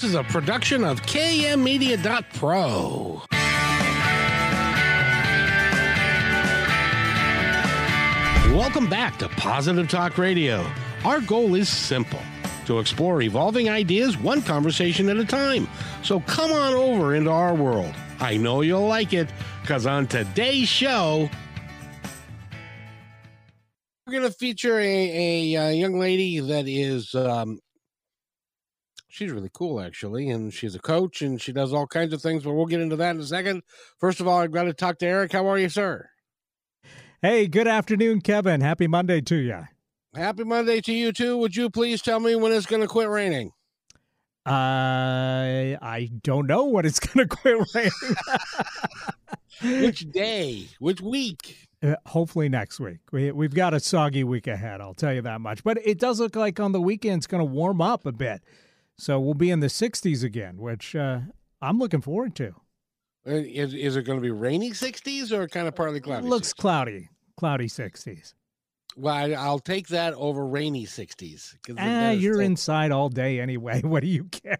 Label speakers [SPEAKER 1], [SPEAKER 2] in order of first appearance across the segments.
[SPEAKER 1] This is a production of KMmedia.pro. Welcome back to Positive Talk Radio. Our goal is simple to explore evolving ideas one conversation at a time. So come on over into our world. I know you'll like it because on today's show, we're going to feature a, a, uh, young lady that is um, she's really cool actually and she's a coach and she does all kinds of things but we'll get into that in a second first of all i've got to talk to eric how are you sir
[SPEAKER 2] Hey, good afternoon, Kevin. Happy Monday to you.
[SPEAKER 1] happy monday to you too would you please tell me when it's going to quit raining
[SPEAKER 2] Uh, I don't know when it's going to quit raining.
[SPEAKER 1] which day which week
[SPEAKER 2] Uh, Hopefully next week. We, we've got a soggy week ahead, I'll tell you that much. But it does look like on the weekend it's going to warm up a bit. So we'll be in the 60s again, which uh, I'm looking forward to.
[SPEAKER 1] Uh, is, is it going to be rainy 60s or kind of partly cloudy It
[SPEAKER 2] Looks
[SPEAKER 1] 60s?
[SPEAKER 2] cloudy, cloudy 60s.
[SPEAKER 1] well I, i'll take that over rainy 60s 'cause
[SPEAKER 2] Ah, you're
[SPEAKER 1] still-
[SPEAKER 2] inside all day anyway. What do you care?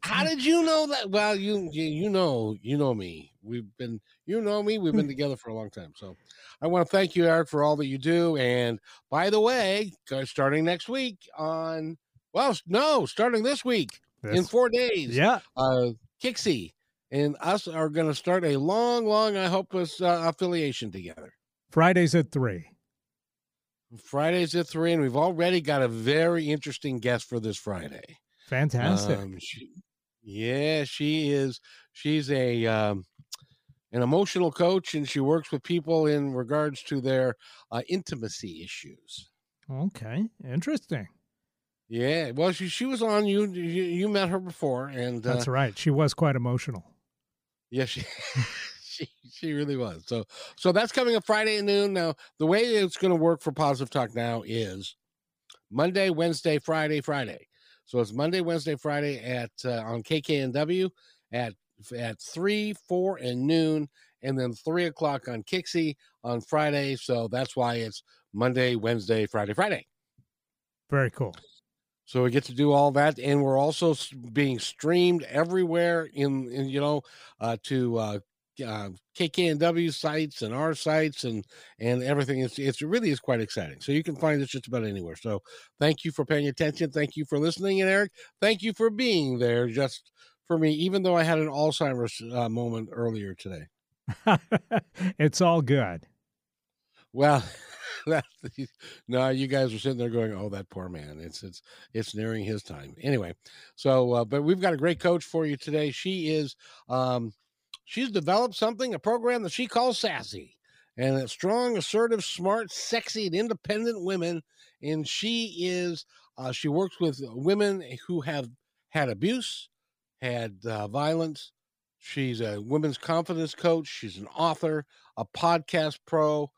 [SPEAKER 1] How did you know that? Well, you you you know you know me. We've been you know me. We've been together for a long time. So I want to thank you, Eric, for all that you do. And by the way, starting next week on well, no, starting this week in four days,
[SPEAKER 2] yeah.
[SPEAKER 1] uh, Kixie and us are going to start a long, long, I hope, us, uh, affiliation together.
[SPEAKER 2] Fridays at 3.
[SPEAKER 1] Fridays at three, and we've already got a very interesting guest for this Friday.
[SPEAKER 2] Fantastic.
[SPEAKER 1] Um, she, yeah, she is. She's a um, an emotional coach, and she works with people in regards to their uh, intimacy issues.
[SPEAKER 2] okay. Interesting.
[SPEAKER 1] Yeah, well, she she was on you. You, you met her before, and uh,
[SPEAKER 2] That's right. She was quite emotional.
[SPEAKER 1] yeah, she she she really was. So so that's coming up Friday at noon. Now the way it's going to work for Positive Talk now is Monday, Wednesday, Friday, Friday. So it's Monday, Wednesday, Friday at uh, on KKNW at at three, four, and noon, and then three o'clock on Kixie on Friday. So that's why it's Monday, Wednesday, Friday, Friday.
[SPEAKER 2] Very cool.
[SPEAKER 1] So we get to do all that, and we're also being streamed everywhere in, in you know, uh, to uh, uh, KKNW sites and our sites and and everything. It's it's it really is quite exciting. So you can find us just about anywhere. So thank you for paying attention. Thank you for listening, and Eric, thank you for being there just for me. Even though I had an Alzheimer's uh, moment earlier today.
[SPEAKER 2] it's all good.
[SPEAKER 1] Well, no, you guys are sitting there going, "Oh, that poor man." It's it's it's nearing his time. Anyway, so uh, but we've got a great coach for you today. She is um, she's developed something, a program that she calls Sassy, and it's strong, assertive, smart, sexy, and independent women. And she is uh, she works with women who have had abuse, had uh, violence. She's a women's confidence coach. She's an author, a podcast pro.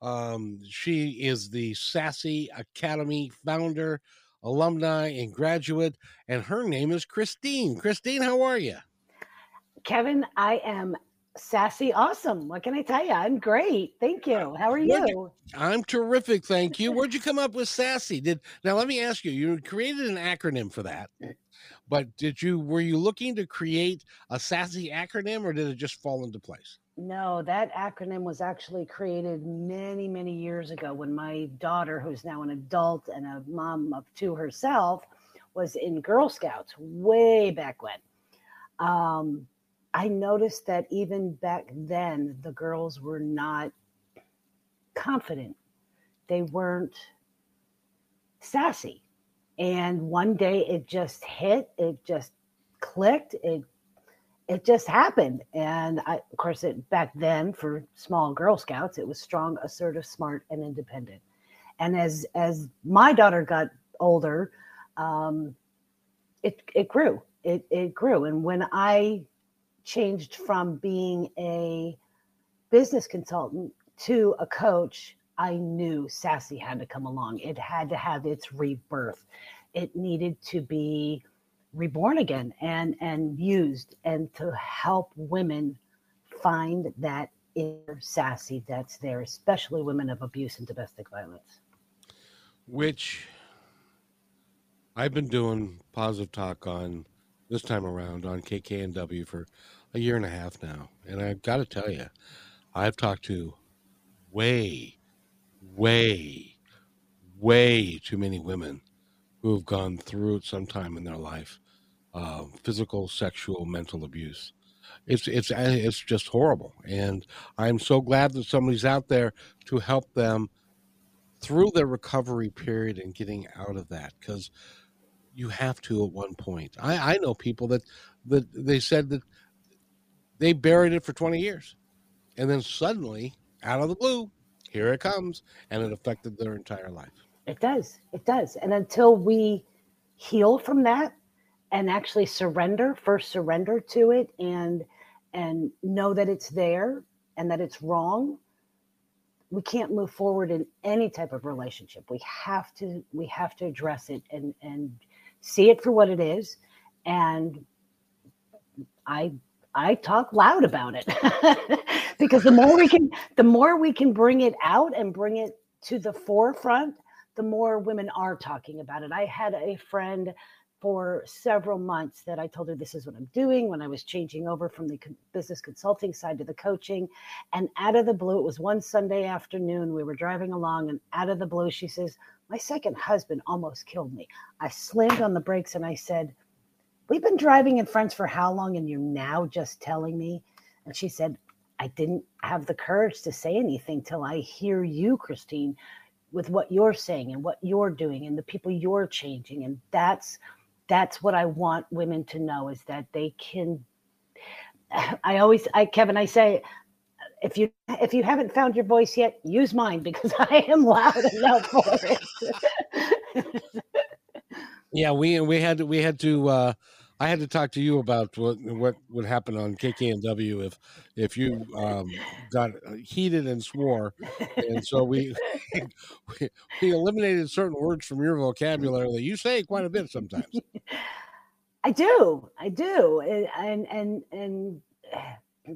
[SPEAKER 1] Um, she is the Sassy Academy founder, alumni, and graduate, and her name is Christine. Christine, how are you?
[SPEAKER 3] Kevin, I am sassy awesome. What can I tell you? I'm great. Thank you. How are you?
[SPEAKER 1] I'm terrific, thank you. Where'd you come up with Sassy? Did now let me ask you, you created an acronym for that. But did you were you looking to create a sassy acronym or did it just fall into place?
[SPEAKER 3] No, that acronym was actually created many, many years ago when my daughter, who's now an adult and a mom of two herself, was in Girl Scouts way back when. Um, I noticed that even back then, the girls were not confident. They weren't sassy. And one day it just hit, it just clicked, it it just happened. And I, of course, it back then for small Girl Scouts, it was strong, assertive, smart, and independent. And as as my daughter got older, um, it it grew. It it grew. And when I changed from being a business consultant to a coach, I knew Sassy had to come along. It had to have its rebirth. It needed to be reborn again and and used and to help women find that inner sassy that's there, especially women of abuse and domestic violence.
[SPEAKER 1] Which I've been doing positive talk on this time around on KKNW for a year and a half now, and I've got to tell you, I've talked to way, way, way too many women who have gone through it sometime in their life, uh, physical, sexual, mental abuse. It's it's it's just horrible, and I'm so glad that somebody's out there to help them through their recovery period and getting out of that. Because you have to at one point. I, I know people that that they said that they buried it for 20 years, and then suddenly, out of the blue, here it comes, and it affected their entire life.
[SPEAKER 3] It does. It does. And until we heal from that and actually surrender, first surrender to it and and know that it's there and that it's wrong, we can't move forward in any type of relationship. We have to we have to address it and and see it for what it is. And I I talk loud about it because the more we can the more we can bring it out and bring it to the forefront, the more women are talking about it. I had a friend for several months that I told her this is what I'm doing when I was changing over from the business consulting side to the coaching. And out of the blue, it was one Sunday afternoon. We were driving along, and out of the blue, she says, My second husband almost killed me. I slammed on the brakes and I said, We've been driving in friends for how long? And you're now just telling me? And she said, I didn't have the courage to say anything till I hear you, Christine, with what you're saying and what you're doing and the people you're changing. And that's that's what I want women to know is that they can. I always, I Kevin, I say, if you if you haven't found your voice yet, use mine because I am loud enough for it.
[SPEAKER 1] yeah, we we had we had to. uh I had to talk to you about what what would happen on KKNW if if you um, got heated and swore, and so we, we we eliminated certain words from your vocabulary that you say quite a bit sometimes.
[SPEAKER 3] I do, I do, and and and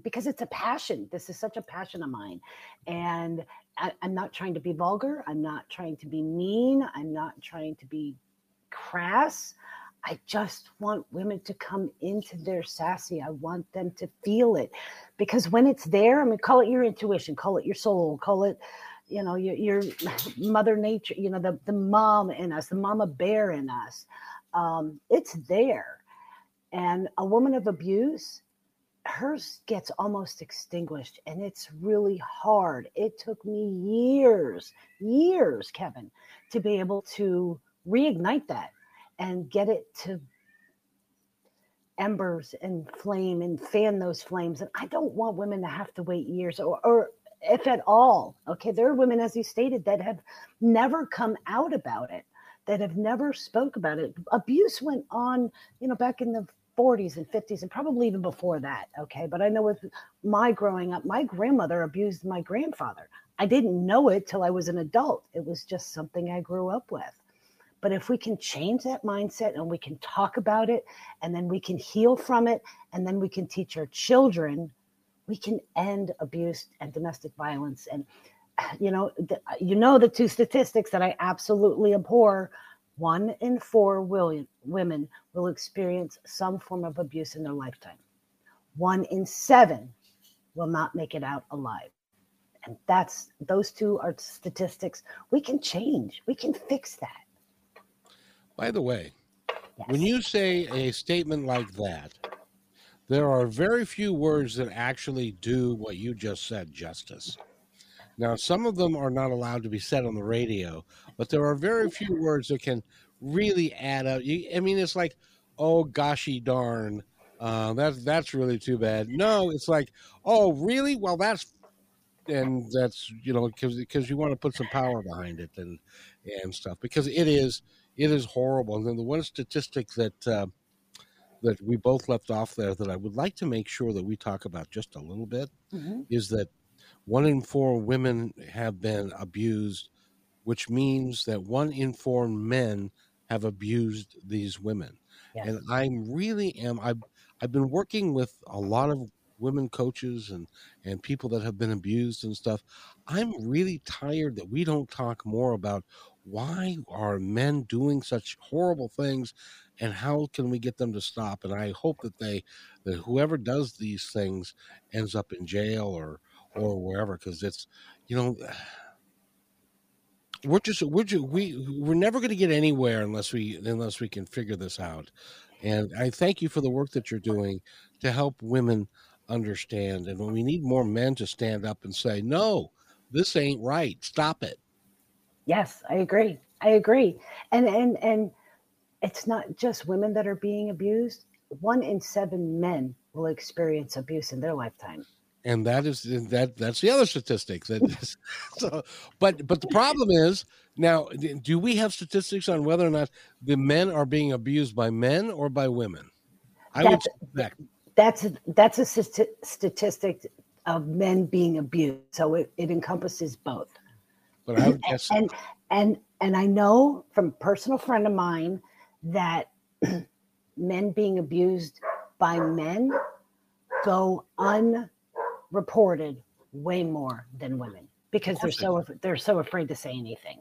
[SPEAKER 3] because it's a passion. This is such a passion of mine, and I, I'm not trying to be vulgar. I'm not trying to be mean. I'm not trying to be crass. I just want women to come into their sassy. I want them to feel it because when it's there, I mean, call it your intuition, call it your soul, call it, you know, your, your mother nature, you know, the, the mom in us, the mama bear in us. Um, it's there. And a woman of abuse, hers gets almost extinguished and it's really hard. It took me years, years, Kevin, to be able to reignite that and get it to embers and flame and fan those flames. And I don't want women to have to wait years or, or if at all. Okay. There are women, as you stated, that have never come out about it, that have never spoke about it. Abuse went on, you know, back in the 40s and 50s and probably even before that. Okay. But I know with my growing up, my grandmother abused my grandfather. I didn't know it till I was an adult. It was just something I grew up with. But if we can change that mindset and we can talk about it and then we can heal from it and then we can teach our children, we can end abuse and domestic violence. And you know, you know the two statistics that I absolutely abhor. One in four women will experience some form of abuse in their lifetime. One in seven will not make it out alive. And that's those two are statistics we can change. We can fix that.
[SPEAKER 1] By the way, yes. when you say a statement like that, there are very few words that actually do what you just said justice. Now, some of them are not allowed to be said on the radio, but there are very few words that can really add up. You, I mean, it's like, oh, goshy darn. Uh, that's that's really too bad. No, it's like, oh, really? Well, that's and that's you know because because you want to put some power behind it and and stuff because it is it is horrible. And then the one statistic that uh, that we both left off there that I would like to make sure that we talk about just a little bit mm-hmm. is that one in four women have been abused, which means that one in four men have abused these women. Yes. And I'm really am I've I've been working with a lot of women coaches and and people that have been abused and stuff. I'm really tired that we don't talk more about why are men doing such horrible things and how can we get them to stop and i hope that they that whoever does these things ends up in jail or or wherever because it's you know we're just we're just, we we're never going to get anywhere unless we unless we can figure this out. And i thank you for the work that you're doing to help women understand and we need more men to stand up and say no this ain't right. Stop it.
[SPEAKER 3] Yes i agree. I agree. And and and it's not just women that are being abused. One in seven men will experience abuse in their lifetime
[SPEAKER 1] and that is that that's the other statistic that is, so but but the problem is now do we have statistics on whether or not the men are being abused by men or by women
[SPEAKER 3] i that's, would suspect. that's that's a statistic of men being abused so it, it encompasses both but I would guess and and and i know from a personal friend of mine that men being abused by men go un reported way more than women because they're so they're so afraid to say anything.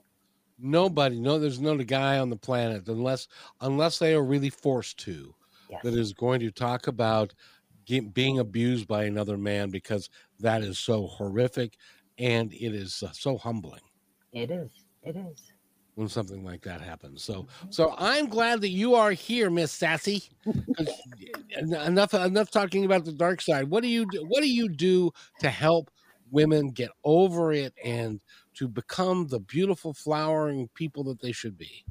[SPEAKER 1] Nobody, no, there's not a guy on the planet unless unless they are really forced to yes. that is going to talk about being abused by another man because that is so horrific and it is uh, so humbling.
[SPEAKER 3] It is. It is
[SPEAKER 1] when something like that happens. So, so I'm glad that you are here, Miss Sassy. enough, enough talking about the dark side. What do you do? What do you do to help women get over it and to become the beautiful, flowering people that they should be?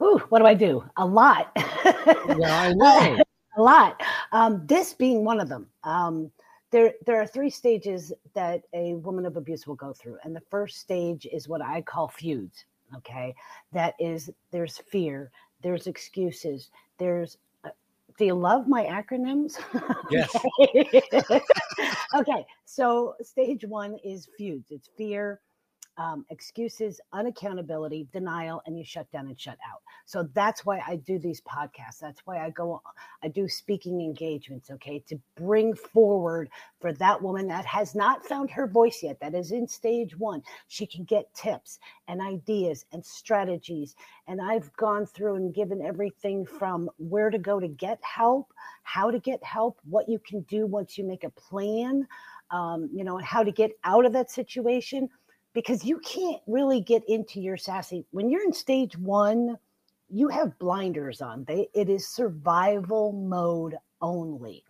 [SPEAKER 3] Ooh, what do I do? A lot.
[SPEAKER 1] yeah, I know.
[SPEAKER 3] a lot. Um, this being one of them. Um, there, there are three stages that a woman of abuse will go through, and the first stage is what I call feuds okay? That is there's fear there's excuses there's uh, do you love my acronyms?
[SPEAKER 1] Yes.
[SPEAKER 3] Okay. So stage one is feuds it's fear um, excuses, unaccountability, denial, and you shut down and shut out. So that's why I do these podcasts. That's why I go, I do speaking engagements, okay, to bring forward for that woman that has not found her voice yet, that is in stage one. She can get tips and ideas and strategies. And I've gone through and given everything from where to go to get help, how to get help, what you can do once you make a plan. Um, you know, how to get out of that situation because you can't really get into your sassy when you're in stage one you have blinders on they it is survival mode only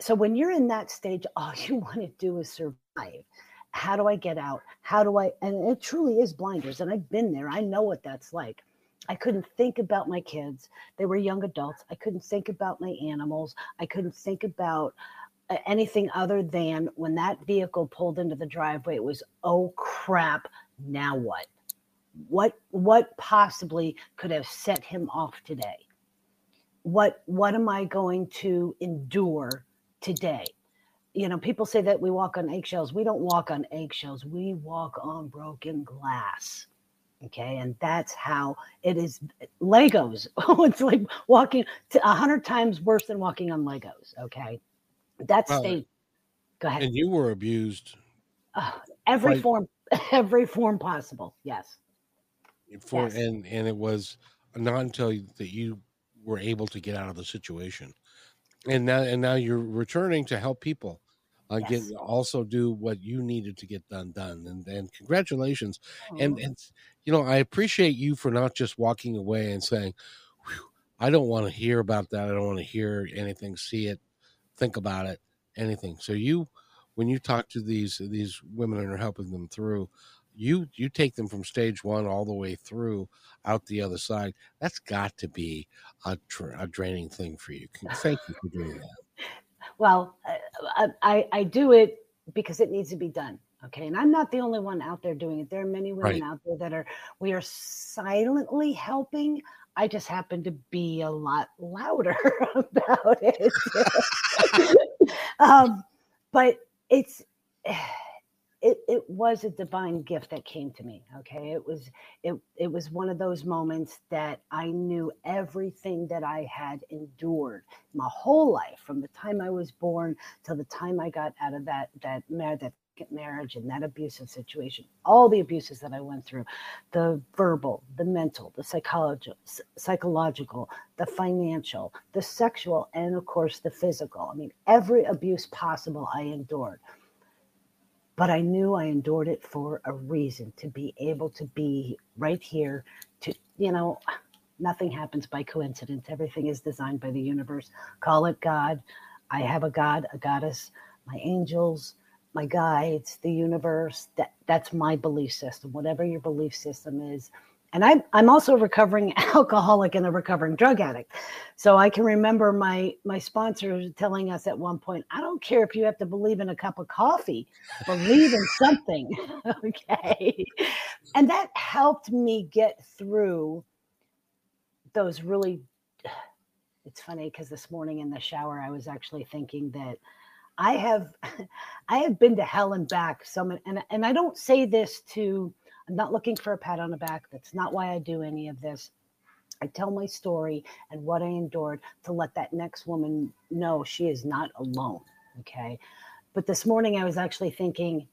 [SPEAKER 3] so when you're in that stage all you want to do is survive how do i get out how do i and it truly is blinders and i've been there i know what that's like I couldn't think about my kids. They were young adults. I couldn't think about my animals. I couldn't think about anything other than when that vehicle pulled into the driveway it was oh crap now what? What what possibly could have set him off today? What what am i going to endure today? You know people say that we walk on eggshells. We don't walk on eggshells. We walk on broken glass okay? And that's how it is legos. It's like walking a hundred times worse than walking on legos okay that's well, state. Go ahead.
[SPEAKER 1] And you were abused.
[SPEAKER 3] Uh, every form, every form possible. Yes.
[SPEAKER 1] For yes. and and it was not until that you were able to get out of the situation, and now and now you're returning to help people. Uh, yes. get also do what you needed to get done done and and congratulations oh. and and you know i appreciate you for not just walking away and saying i don't want to hear about that i don't want to hear anything see it think about it, anything. So you, when you talk to these these women and are helping them through, you you take them from stage one all the way through out the other side. That's got to be a, a draining thing for you. Thank you for doing that.
[SPEAKER 3] Well, uh, I I do it because it needs to be done. Okay. And I'm not the only one out there doing it. There are many women right. out there that are, we are silently helping. I just happen to be a lot louder about it. um, but it's, it, it was a divine gift that came to me. Okay. It was, it, it was one of those moments that I knew everything that I had endured my whole life from the time I was born till the time I got out of that, that, that marriage and that abusive situation, all the abuses that I went through, the verbal, the mental, the psychological, psychological, the financial, the sexual, and of course the physical. I mean, every abuse possible I endured. But I knew I endured it for a reason to be able to be right here to, you know, nothing happens by coincidence. Everything is designed by the universe. Call it God. I have a God, a goddess, my angels, my guides, the universe. That that's my belief system. Whatever your belief system is. And I'm I'm also a recovering alcoholic and a recovering drug addict. So I can remember my my sponsor telling us at one point, I don't care if you have to believe in a cup of coffee, believe in something. okay. And that helped me get through those really it's funny because this morning in the shower i was actually thinking that i have i have been to hell and back so many and, and i don't say this to i'm not looking for a pat on the back that's not why i do any of this. I tell my story and what i endured to let that next woman know she is not alone okay? But this morning i was actually thinking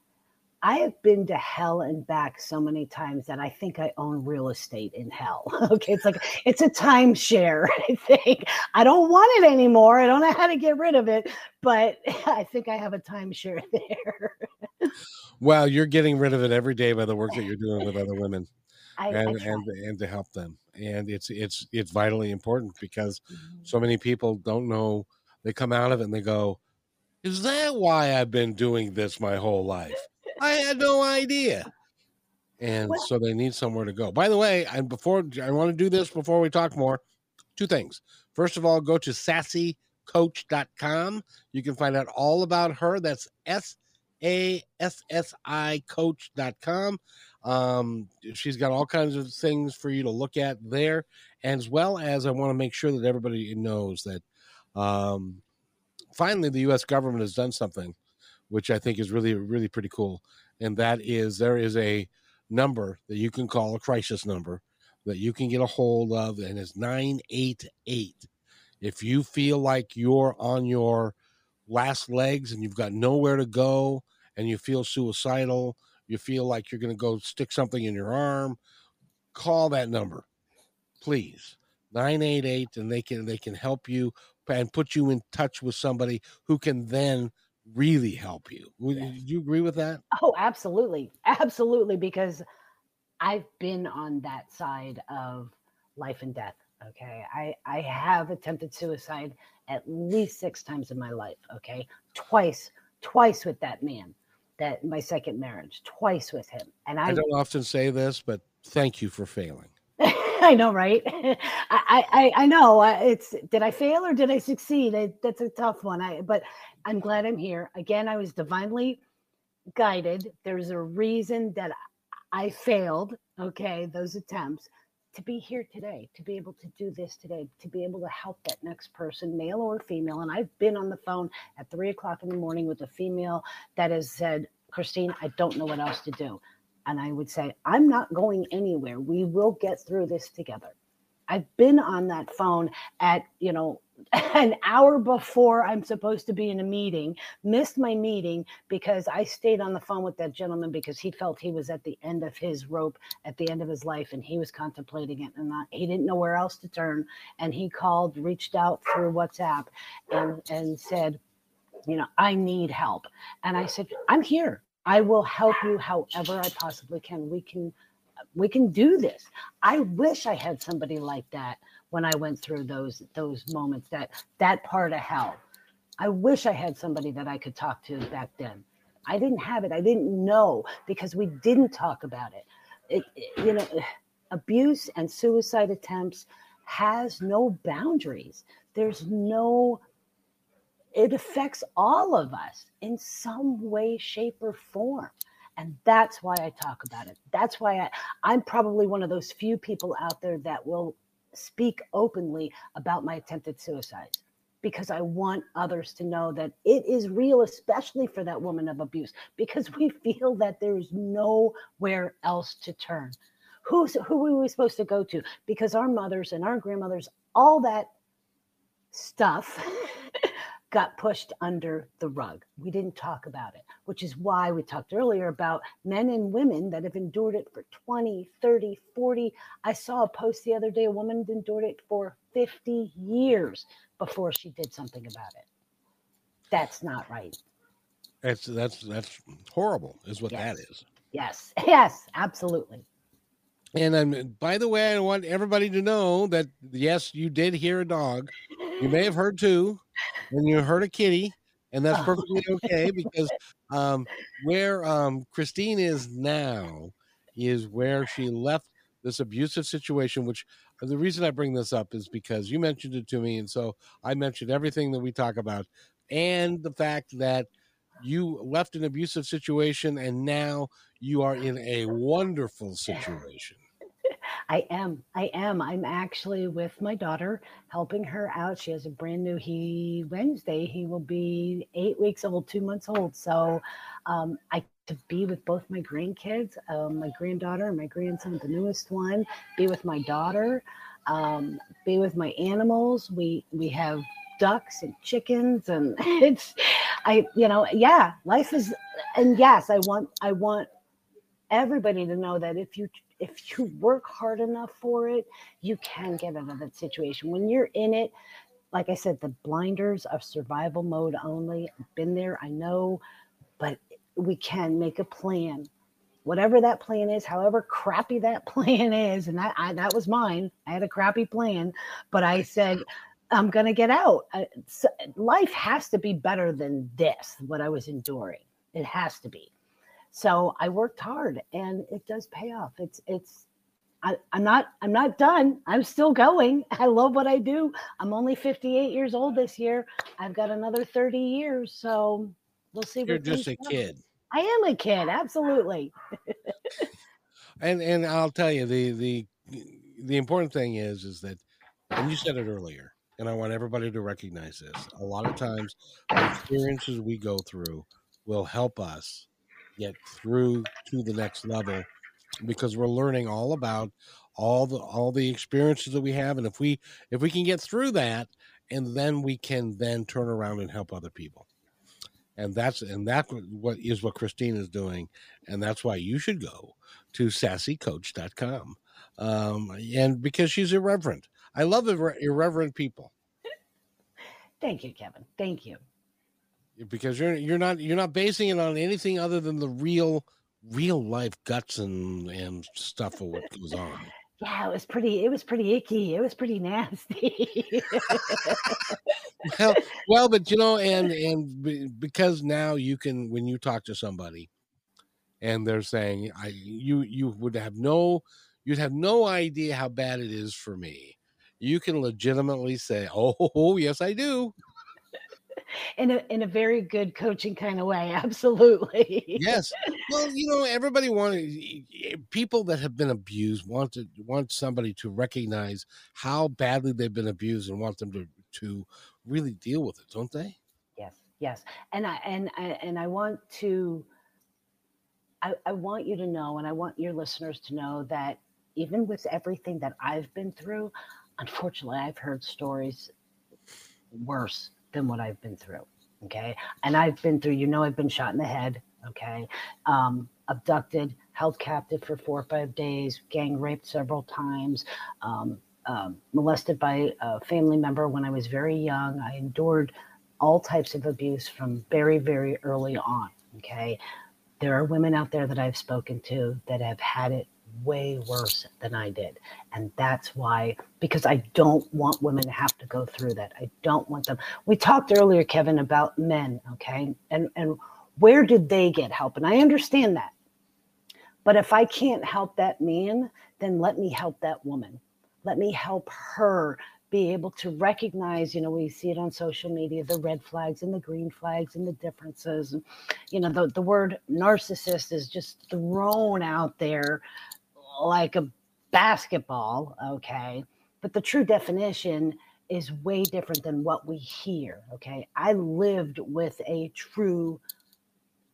[SPEAKER 3] I have been to hell and back so many times that I think I own real estate in hell. okay. It's like, it's a timeshare. I think I don't want it anymore. I don't know how to get rid of it, but I think I have a timeshare there.
[SPEAKER 1] well, you're getting rid of it every day by the work that you're doing with other women. I, and, I and and to help them and it's it's it's vitally important because mm-hmm. so many people don't know they come out of it and they go is that why i've been doing this my whole life I had no idea. And what? so they need somewhere to go. By the way, and before I want to do this before we talk more, two things. First of all, go to sassycoach.com. You can find out all about her. That's S A S S I coach.com. Um, she's got all kinds of things for you to look at there, as well as I want to make sure that everybody knows that um, finally the U.S. government has done something which I think is really, really pretty cool. And that is there is a number that you can call a crisis number that you can get a hold of, and it's 988. If you feel like you're on your last legs and you've got nowhere to go and you feel suicidal, you feel like you're going to go stick something in your arm, call that number, please. 988 and they can they can help you and put you in touch with somebody who can then really help you. Would, yeah. you agree with that?
[SPEAKER 3] Oh, absolutely. Absolutely. Because I've been on that side of life and death. Okay. I, I have attempted suicide at least six times in my life. Okay. Twice, twice with that man, that my second marriage, twice with him. And I,
[SPEAKER 1] I don't often say this, but thank you for failing.
[SPEAKER 3] I know, right? I, I, I know. It's did I fail or did I succeed? It, that's a tough one. I, but I'm glad I'm here. Again, I was divinely guided. There's a reason that I failed. Okay, those attempts to be here today, to be able to do this today, to be able to help that next person, male or female. And I've been on the phone at three o'clock in the morning with a female that has said, Christine, I don't know what else to do and I would say, I'm not going anywhere. We will get through this together. I've been on that phone at, you know, an hour before I'm supposed to be in a meeting, missed my meeting because I stayed on the phone with that gentleman because he felt he was at the end of his rope, at the end of his life, and he was contemplating it. And he didn't know where else to turn. And he called, reached out through WhatsApp, and, and said, You know, I need help. And I said, I'm here. I will help you however I possibly can. We can we can do this. I wish I had somebody like that when I went through those those moments that that part of hell. I wish I had somebody that I could talk to back then. I didn't have it. I didn't know because we didn't talk about it. it, it you know, abuse and suicide attempts has no boundaries. There's no it affects all of us in some way, shape, or form. And that's why I talk about it. That's why I, I'm probably one of those few people out there that will speak openly about my attempted suicides because I want others to know that it is real, especially for that woman of abuse, because we feel that there's nowhere else to turn. Who's who are we supposed to go to? Because our mothers and our grandmothers, all that stuff got pushed under the rug. We didn't talk about it, which is why we talked earlier about men and women that have endured it for 20, 30, 40. I saw a post the other day, a woman endured it for 50 years before she did something about it. That's not right.
[SPEAKER 1] That's that's that's horrible, is what yes. that is.
[SPEAKER 3] Yes, yes, absolutely.
[SPEAKER 1] And um, by the way, I want everybody to know that yes, you did hear a dog. You may have heard two, and you heard a kitty, and that's perfectly okay because um, where um, Christine is now is where she left this abusive situation. Which uh, the reason I bring this up is because you mentioned it to me, and so I mentioned everything that we talk about, and the fact that you left an abusive situation and now you are in a wonderful situation.
[SPEAKER 3] I am. I am. I'm actually with my daughter, helping her out. She has a brand new. He Wednesday. He will be eight weeks old, two months old. So, um, I to be with both my grandkids, um, my granddaughter and my grandson, the newest one. Be with my daughter. Um, be with my animals. We we have ducks and chickens, and it's I, you know, yeah, life is, and yes, I want, I want everybody to know that if you if you work hard enough for it, you can get out of that situation. When you're in it, like I said, the blinders of survival mode only. Been there, I know, but we can make a plan. Whatever that plan is, however crappy that plan is, and that I, that was mine. I had a crappy plan, but I said, I'm going to get out. So life has to be better than this, what I was enduring. It has to be. So I worked hard and it does pay off. It's, it's, I, am not, I'm not done. I'm still going. I love what I do. I'm only 58 years old this year. I've got another 30 years. So we'll see.
[SPEAKER 1] You're just a kid.
[SPEAKER 3] I am a kid. Absolutely.
[SPEAKER 1] and, and I'll tell you the, the, the important thing is, is that, and you said it earlier, and I want everybody to recognize this. A lot of times, the experiences we go through will help us get through to the next level because we're learning all about all the all the experiences that we have and if we if we can get through that and then we can then turn around and help other people and that's and that what is what christine is doing and that's why you should go to sassycoach.com um, and because she's irreverent I love irre- irreverent people.
[SPEAKER 3] Thank you, Kevin. Thank you.
[SPEAKER 1] Because you're you're not you're not basing it on anything other than the real real life guts and and stuff of what goes on.
[SPEAKER 3] Yeah, it was pretty. It was pretty icky. It was pretty nasty.
[SPEAKER 1] well, well, but you know, and and because now you can when you talk to somebody, and they're saying, "I you you would have no you'd have no idea how bad it is for me." You can legitimately say, "Oh, yes, I do."
[SPEAKER 3] in a in a very good coaching kind of way, absolutely.
[SPEAKER 1] yes. Well, you know, everybody wanted people that have been abused want to want somebody to recognize how badly they've been abused and want them to to really deal with it, don't they?
[SPEAKER 3] Yes, yes. And I and I and I want to I, I want you to know and I want your listeners to know that even with everything that I've been through, unfortunately, I've heard stories worse than what I've been through. Okay. And I've been through, you know, I've been shot in the head. Okay. Um, abducted, held captive for four or five days, gang raped several times, um, um, molested by a family member when I was very young. I endured all types of abuse from very, very early on. Okay. There are women out there that I've spoken to that have had it way worse than I did. And that's why, because I don't want women to have to go through that. I don't want them. We talked earlier, Kevin, about men, okay? And and where did they get help? And I understand that. But if I can't help that man, then let me help that woman. Let me help her be able to recognize, you know, we see it on social media, the red flags and the green flags and the differences. And, you know, the, the word narcissist is just thrown out there like a basketball, okay? But the true definition is way different than what we hear, okay? I lived with a true,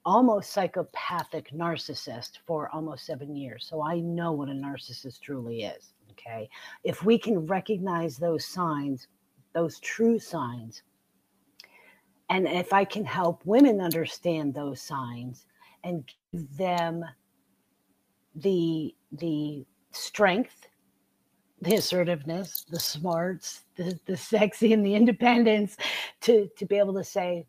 [SPEAKER 3] almost psychopathic narcissist for almost seven years. So I know what a narcissist truly is, okay? If we can recognize those signs, those true signs, And if I can help women understand those signs and give them the the strength, the assertiveness, the smarts, the, the sexy and the independence to to be able to say,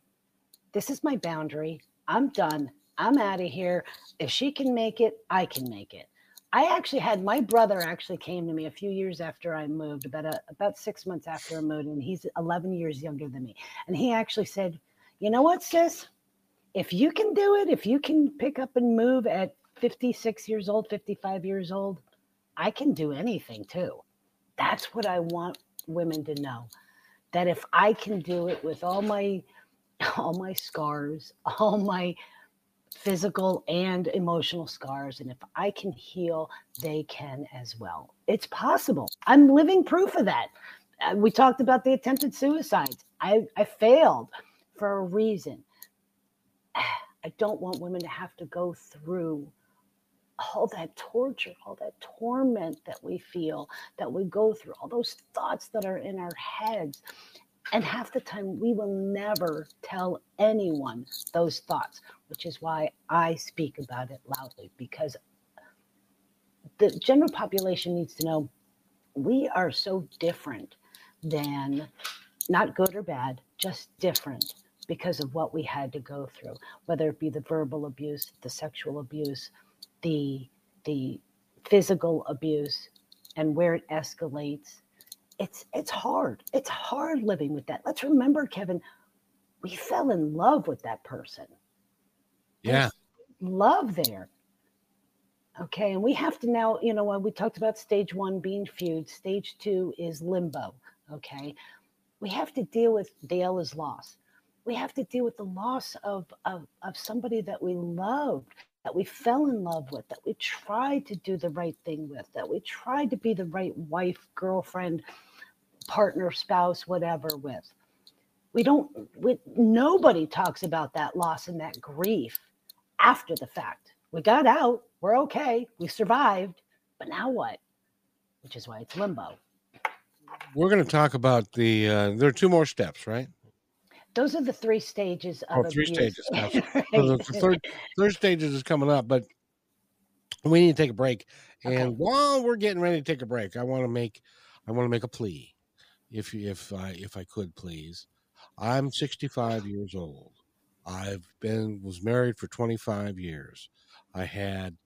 [SPEAKER 3] this is my boundary. I'm done. I'm out of here. If she can make it, I can make it. I actually had my brother actually came to me a few years after I moved, about a, about six months after I moved, and he's 11 years younger than me. And he actually said, "You know what, sis? If you can do it, if you can pick up and move at 56 years old, 55 years old, I can do anything too." That's what I want women to know. That if I can do it with all my all my scars, all my physical and emotional scars. And if I can heal, they can as well. It's possible. I'm living proof of that. Uh, we talked about the attempted suicides. I, I failed for a reason. I don't want women to have to go through all that torture, all that torment that we feel, that we go through, all those thoughts that are in our heads. And half the time, we will never tell anyone those thoughts, which is why I speak about it loudly because the general population needs to know we are so different than not good or bad, just different because of what we had to go through, whether it be the verbal abuse, the sexual abuse, the the physical abuse, and where it escalates it's it's hard. It's hard living with that. Let's remember, Kevin, we fell in love with that person.
[SPEAKER 1] Yeah.
[SPEAKER 3] There's love there. Okay. And we have to now, you know, when we talked about stage one being feud, stage two is limbo. Okay. We have to deal with Dale's loss. We have to deal with the loss of, of, of somebody that we loved, that we fell in love with, that we tried to do the right thing with, that we tried to be the right wife, girlfriend, partner, spouse, whatever with. We don't, we, nobody talks about that loss and that grief after the fact. We got out, we're okay, we survived, but now what? Which is why it's limbo.
[SPEAKER 1] We're going to talk about the, uh, there are two more steps, right?
[SPEAKER 3] Those are the three stages of
[SPEAKER 1] oh, three
[SPEAKER 3] abuse.
[SPEAKER 1] stages. right. so the third, third stages is coming up, but we need to take a break. And okay. while we're getting ready to take a break, I want to make I want to make a plea if if I if I could please. I'm 65 years old. I've been was married for 25 years. I had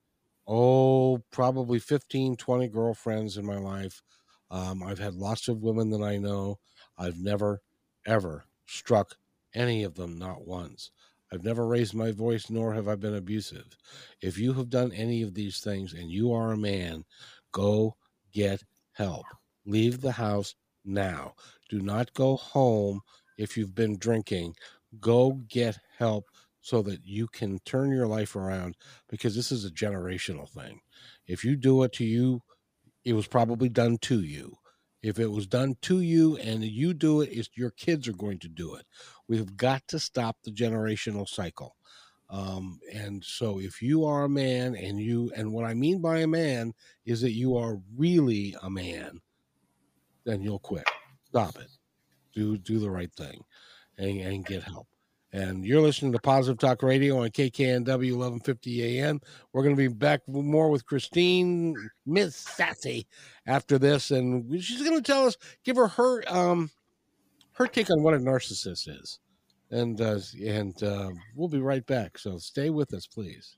[SPEAKER 1] oh probably 15 20 girlfriends in my life. Um, I've had lots of women that I know. I've never ever struck any of them not once. I've never raised my voice nor have I been abusive. If you have done any of these things and you are a man, go get help. Leave the house now. Do not go home if you've been drinking. Go get help so that you can turn your life around because this is a generational thing. If you do it to you, it was probably done to you. If it was done to you and you do it, your kids are going to do it. We've got to stop the generational cycle. Um, and so if you are a man and you, and what I mean by a man is that you are really a man, then you'll quit. Stop it. Do do the right thing, and, and get help. And you're listening to Positive Talk Radio on KKNW 1150 AM. We're going to be back more with Christine Miss Sassy after this, and she's going to tell us, give her her um her take on what a narcissist is, and uh, and uh, we'll be right back. So stay with us, please.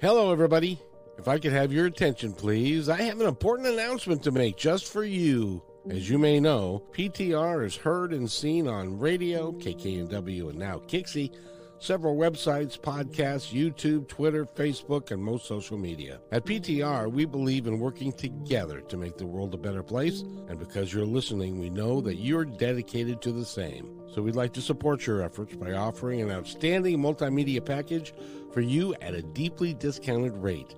[SPEAKER 1] Hello, everybody. If I could have your attention, please, I have an important announcement to make just for you. As you may know, PTR is heard and seen on radio, KKNW, and now Kixie, several websites, podcasts, YouTube, Twitter, Facebook, and most social media. At PTR, we believe in working together to make the world a better place, and because you're listening, we know that you're dedicated to the same. So we'd like to support your efforts by offering an outstanding multimedia package for you at a deeply discounted rate.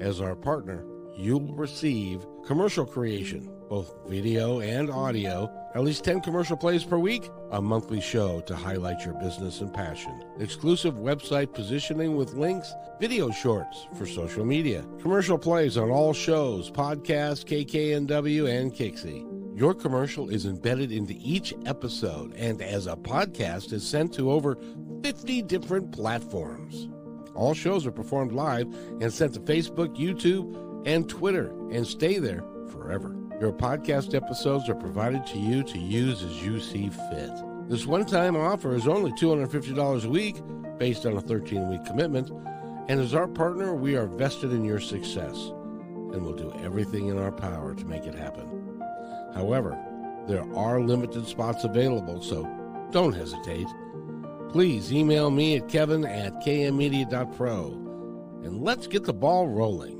[SPEAKER 1] As our partner, you'll receive commercial creation, both video and audio, at least 10 commercial plays per week, a monthly show to highlight your business and passion, exclusive website positioning with links, video shorts for social media, commercial plays on all shows, podcasts, KKNW, and Kixie. Your commercial is embedded into each episode and as a podcast is sent to over 50 different platforms. All shows are performed live and sent to Facebook, YouTube, and Twitter and stay there forever. Your podcast episodes are provided to you to use as you see fit. This one time offer is only $250 a week based on a 13 week commitment. And as our partner, we are vested in your success and will do everything in our power to make it happen. However, there are limited spots available, so don't hesitate. Please email me at kevin at kmmedia.pro and let's get the ball rolling.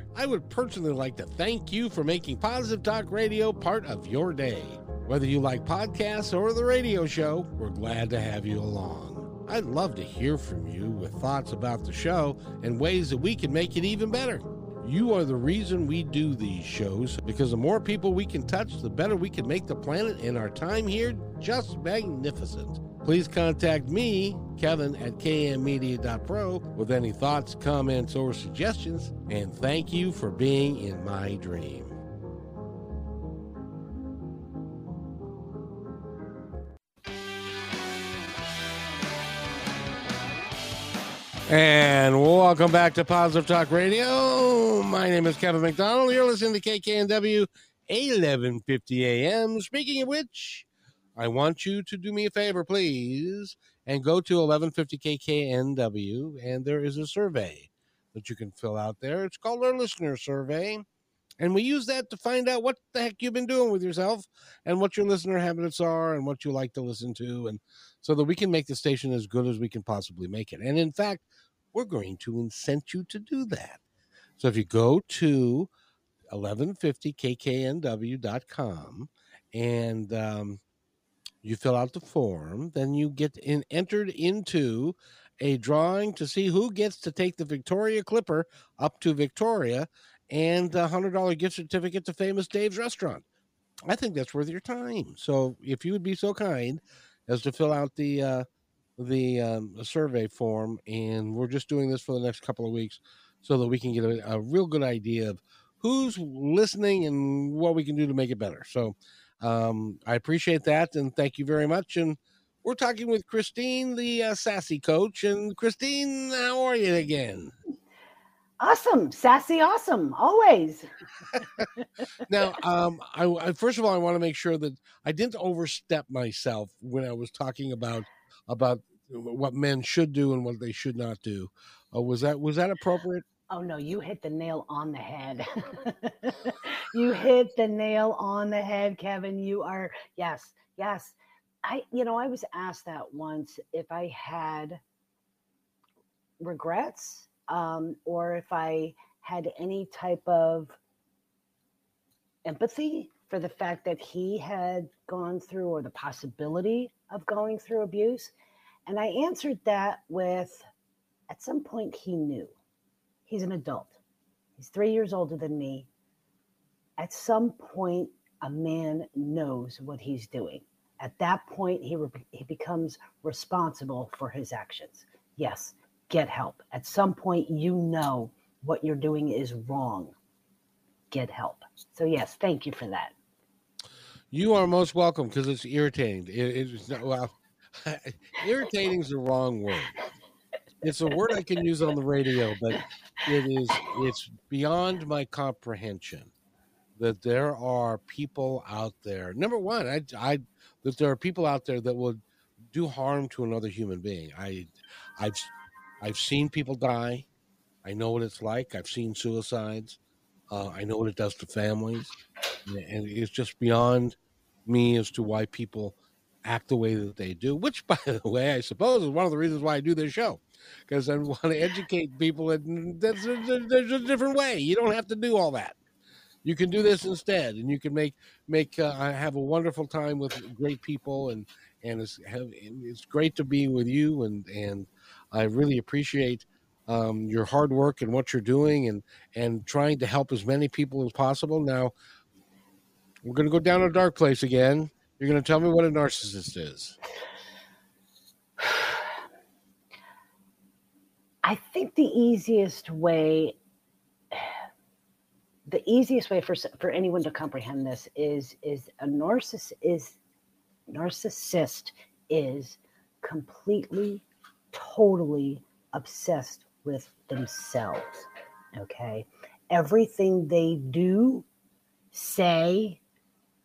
[SPEAKER 1] I would personally like to thank you for making Positive Talk Radio part of your day. Whether you like podcasts or the radio show, we're glad to have you along. I'd love to hear from you with thoughts about the show and ways that we can make it even better. You are the reason we do these shows because the more people we can touch, the better we can make the planet and our time here just magnificent. Please contact me, Kevin at kmmedia.pro, with any thoughts, comments, or suggestions. And thank you for being in my dream. And welcome back to Positive Talk Radio. My name is Kevin McDonald. You're listening to KKNW 1150 AM. Speaking of which, I want you to do me a favor, please, and go to 1150kknw, and there is a survey that you can fill out there. It's called our listener survey. And we use that to find out what the heck you've been doing with yourself and what your listener habits are and what you like to listen to, and so that we can make the station as good as we can possibly make it. And in fact, we're going to incent you to do that. So if you go to 1150kknw.com and um, you fill out the form, then you get in, entered into a drawing to see who gets to take the Victoria Clipper up to Victoria and a hundred dollar gift certificate to Famous Dave's restaurant. I think that's worth your time. So if you would be so kind as to fill out the uh, the um, survey form, and we're just doing this for the next couple of weeks so that we can get a, a real good idea of who's listening and what we can do to make it better. So um, I appreciate that and thank you very much. And we're talking with Christine, the uh, sassy coach. And Christine, how are you again?
[SPEAKER 3] Awesome, sassy, awesome, always.
[SPEAKER 1] now, um, I, I, first of all, I want to make sure that I didn't overstep myself when I was talking about about what men should do and what they should not do. Uh, was that was that appropriate?
[SPEAKER 3] Oh no, you hit the nail on the head. you hit the nail on the head, Kevin. You are yes, yes. I you know, I was asked that once if I had regrets um, or if I had any type of empathy for the fact that he had gone through or the possibility of going through abuse. And I answered that with at some point he knew He's an adult. He's three years older than me. At some point, a man knows what he's doing. At that point, he, re- he becomes responsible for his actions. Yes, get help. At some point, you know what you're doing is wrong. Get help. So, yes, thank you for that.
[SPEAKER 1] You are most welcome because it's irritating. It, it's not, well, irritating is the wrong word it's a word I can use on the radio, but it is it's beyond my comprehension that there are people out there. Number one, I, I that there are people out there that would do harm to another human being. I, I've, I've seen people die. I know what it's like. I've seen suicides. Uh, I know what it does to families, and it's just beyond me as to why people act the way that they do, which, by the way, I suppose is one of the reasons why I do this show, because I want to educate people. And there's a, there's a different way. You don't have to do all that. You can do this instead, and you can make make uh, have a wonderful time with great people, and and it's have, it's great to be with you, and and I really appreciate um, your hard work and what you're doing, and and trying to help as many people as possible. Now, we're going to go down a dark place again you're going to tell me what a narcissist is.
[SPEAKER 3] I think the easiest way the easiest way for for anyone to comprehend this is is a narcissist is narcissist is completely totally obsessed with themselves okay? Everything they do say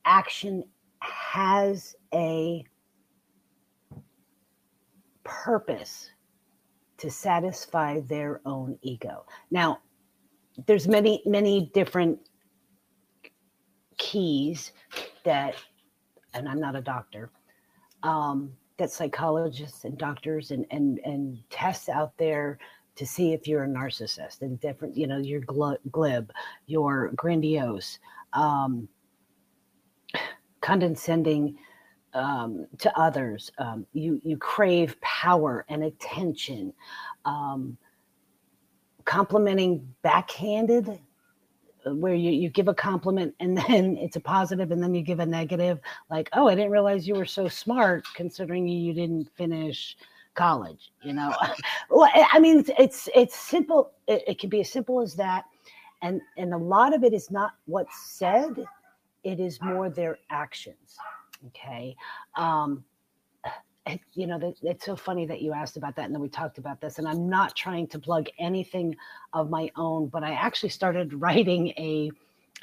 [SPEAKER 3] action has a purpose to satisfy their own ego. Now, there's many many different keys that and I'm not a doctor um, that psychologists and doctors and and and tests out there to see if you're a narcissist and different you know you're glib you're grandiose um, condescending um, to others. Um, you you crave power and attention. Um, complimenting backhanded, uh, where you, you give a compliment and then it's a positive, and then you give a negative, like, "Oh, I didn't realize you were so smart, considering you didn't finish." college you know well i mean it's it's, simple it, it can be as simple as that and and a lot of it is not what's said it is more their actions. Okay. Um, you know, it's so funny that you asked about that and then we talked about this. And I'm not trying to plug anything of my own, but I actually started writing a,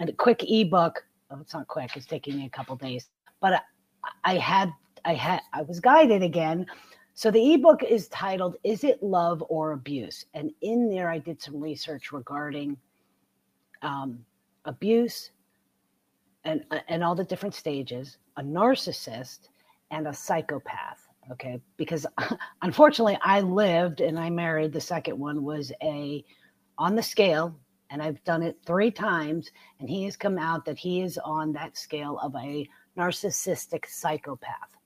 [SPEAKER 3] a quick ebook. Oh, it's not quick, it's taking me a couple days, but I, I had, I had, I was guided again. So the ebook is titled Is It Love or Abuse? And in there, I did some research regarding um, abuse, and uh, and all the different stages, a narcissist and a psychopath. Okay, because unfortunately, I lived and I married. The second one was a on the scale, and I've done it three times, and he has come out that he is on that scale of a narcissistic psychopath.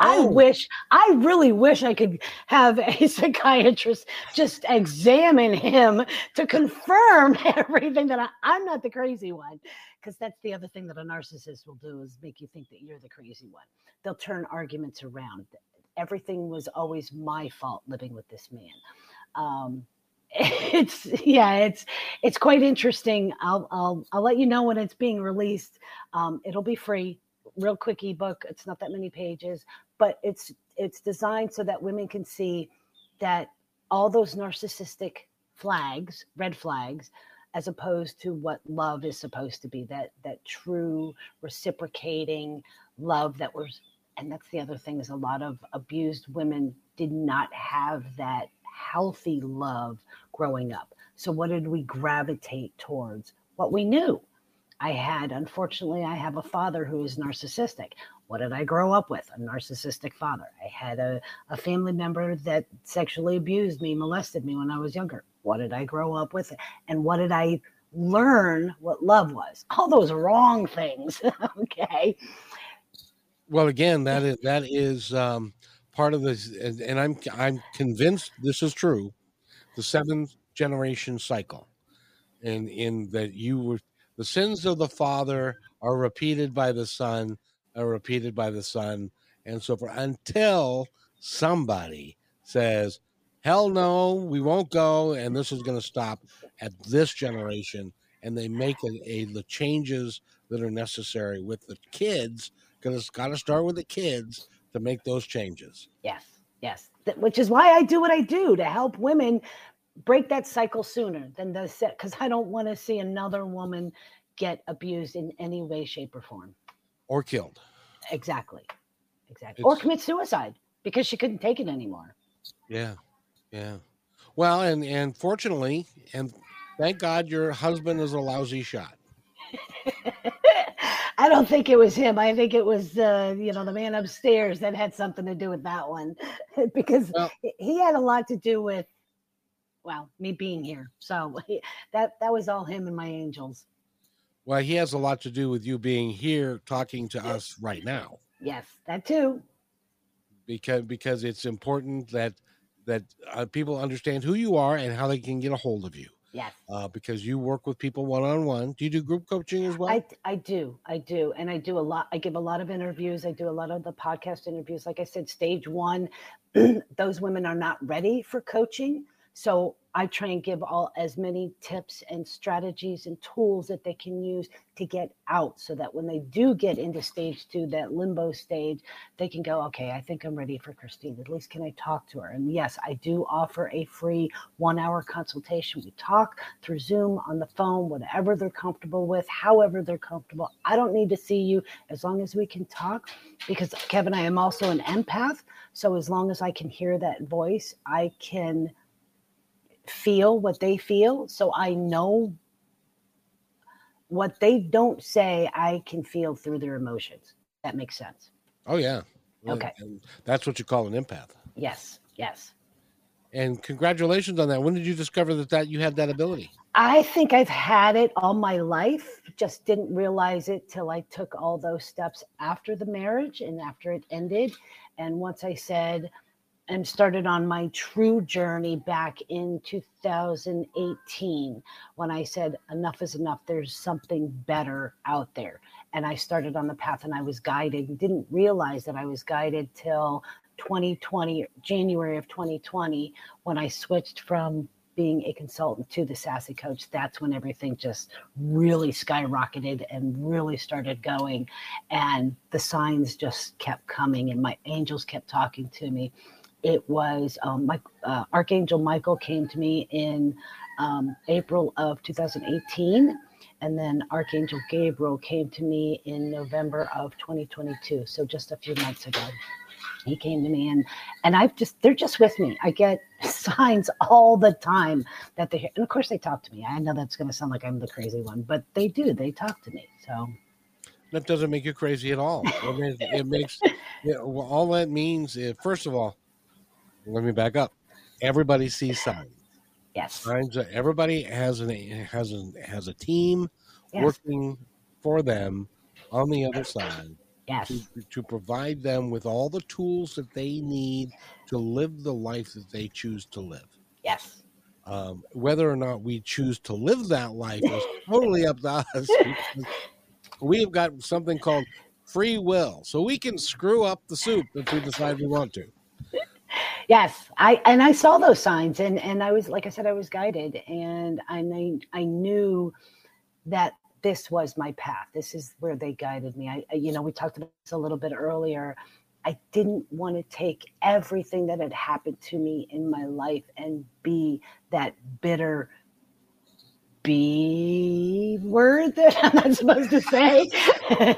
[SPEAKER 3] I oh. wish, I really wish I could have a psychiatrist just examine him to confirm everything that I, I'm not the crazy one. Because that's the other thing that a narcissist will do is make you think that you're the crazy one. They'll turn arguments around. Everything was always my fault living with this man. Um, it's yeah it's it's quite interesting i'll i'll i'll let you know when it's being released um, it'll be free real quick ebook it's not that many pages but it's it's designed so that women can see that all those narcissistic flags, red flags, as opposed to what love is supposed to be that that true reciprocating love that was and that's the other thing is a lot of abused women did not have that healthy love growing up. So what did we gravitate towards? What we knew. I had, unfortunately, I have a father who is narcissistic. What did I grow up with? A narcissistic father. I had a, a family member that sexually abused me, molested me when I was younger. What did I grow up with? And what did I learn what love was? All those wrong things. okay.
[SPEAKER 1] Well, again, that is that is um, part of this, and, and I'm I'm convinced this is true. The seventh generation cycle, and in that you were the sins of the father are repeated by the son, are repeated by the son, and so forth until somebody says, Hell no, we won't go, and this is going to stop at this generation. And they make a, a, the changes that are necessary with the kids, because it's got to start with the kids to make those changes.
[SPEAKER 3] Yes, yes. Which is why I do what I do to help women break that cycle sooner than the set because I don't want to see another woman get abused in any way, shape, or form.
[SPEAKER 1] Or killed.
[SPEAKER 3] Exactly. Exactly. It's, or commit suicide because she couldn't take it anymore.
[SPEAKER 1] Yeah. Yeah. Well, and and fortunately, and thank God your husband is a lousy shot.
[SPEAKER 3] I don't think it was him. I think it was, uh, you know, the man upstairs that had something to do with that one, because well, he had a lot to do with, well, me being here. So that that was all him and my angels.
[SPEAKER 1] Well, he has a lot to do with you being here talking to us right now.
[SPEAKER 3] Yes, that too.
[SPEAKER 1] Because because it's important that that uh, people understand who you are and how they can get a hold of you.
[SPEAKER 3] Yes.
[SPEAKER 1] Uh, because you work with people one on one. Do you do group coaching as well?
[SPEAKER 3] I, I do. I do. And I do a lot. I give a lot of interviews. I do a lot of the podcast interviews. Like I said, stage one, those women are not ready for coaching. So I try and give all as many tips and strategies and tools that they can use to get out so that when they do get into stage two, that limbo stage, they can go, okay, I think I'm ready for Christine. At least can I talk to her? And yes, I do offer a free one hour consultation. We talk through Zoom, on the phone, whatever they're comfortable with, however they're comfortable. I don't need to see you as long as we can talk because Kevin, I am also an empath. So as long as I can hear that voice, I can feel what they feel. So I know what they don't say, I can feel through their emotions. That makes sense.
[SPEAKER 1] Oh, yeah.
[SPEAKER 3] Okay.
[SPEAKER 1] And that's what you call an empath.
[SPEAKER 3] Yes. Yes.
[SPEAKER 1] And congratulations on that. When did you discover that, that you had that ability?
[SPEAKER 3] I think I've had it all my life, just didn't realize it till I took all those steps after the marriage and after it ended. And once I said, and started on my true journey back in 2018 when I said, enough is enough. There's something better out there. And I started on the path and I was guided, didn't realize that I was guided till 2020, January of 2020, when I switched from being a consultant to the sassy coach that's when everything just really skyrocketed and really started going and the signs just kept coming and my angels kept talking to me it was um, my, uh, Archangel Michael came to me in um, April of 2018, and then Archangel Gabriel came to me in November of 2022. So just a few months ago, he came to me, and and I've just they're just with me. I get signs all the time that they, and of course they talk to me. I know that's going to sound like I'm the crazy one, but they do. They talk to me. So
[SPEAKER 1] that doesn't make you crazy at all. It makes, it makes all that means is first of all let me back up. Everybody sees signs.
[SPEAKER 3] Yes.
[SPEAKER 1] Signs. Everybody has an has a has a team yes. working for them on the other side.
[SPEAKER 3] Yes.
[SPEAKER 1] To, to provide them with all the tools that they need to live the life that they choose to live.
[SPEAKER 3] Yes.
[SPEAKER 1] Um, whether or not we choose to live that life is totally up to us. We've got something called free will, so we can screw up the soup if we decide we want to.
[SPEAKER 3] Yes, I and I saw those signs, and and I was like I said, I was guided, and I I knew that this was my path. This is where they guided me. I, you know, we talked about this a little bit earlier. I didn't want to take everything that had happened to me in my life and be that bitter B word that I'm not supposed to say.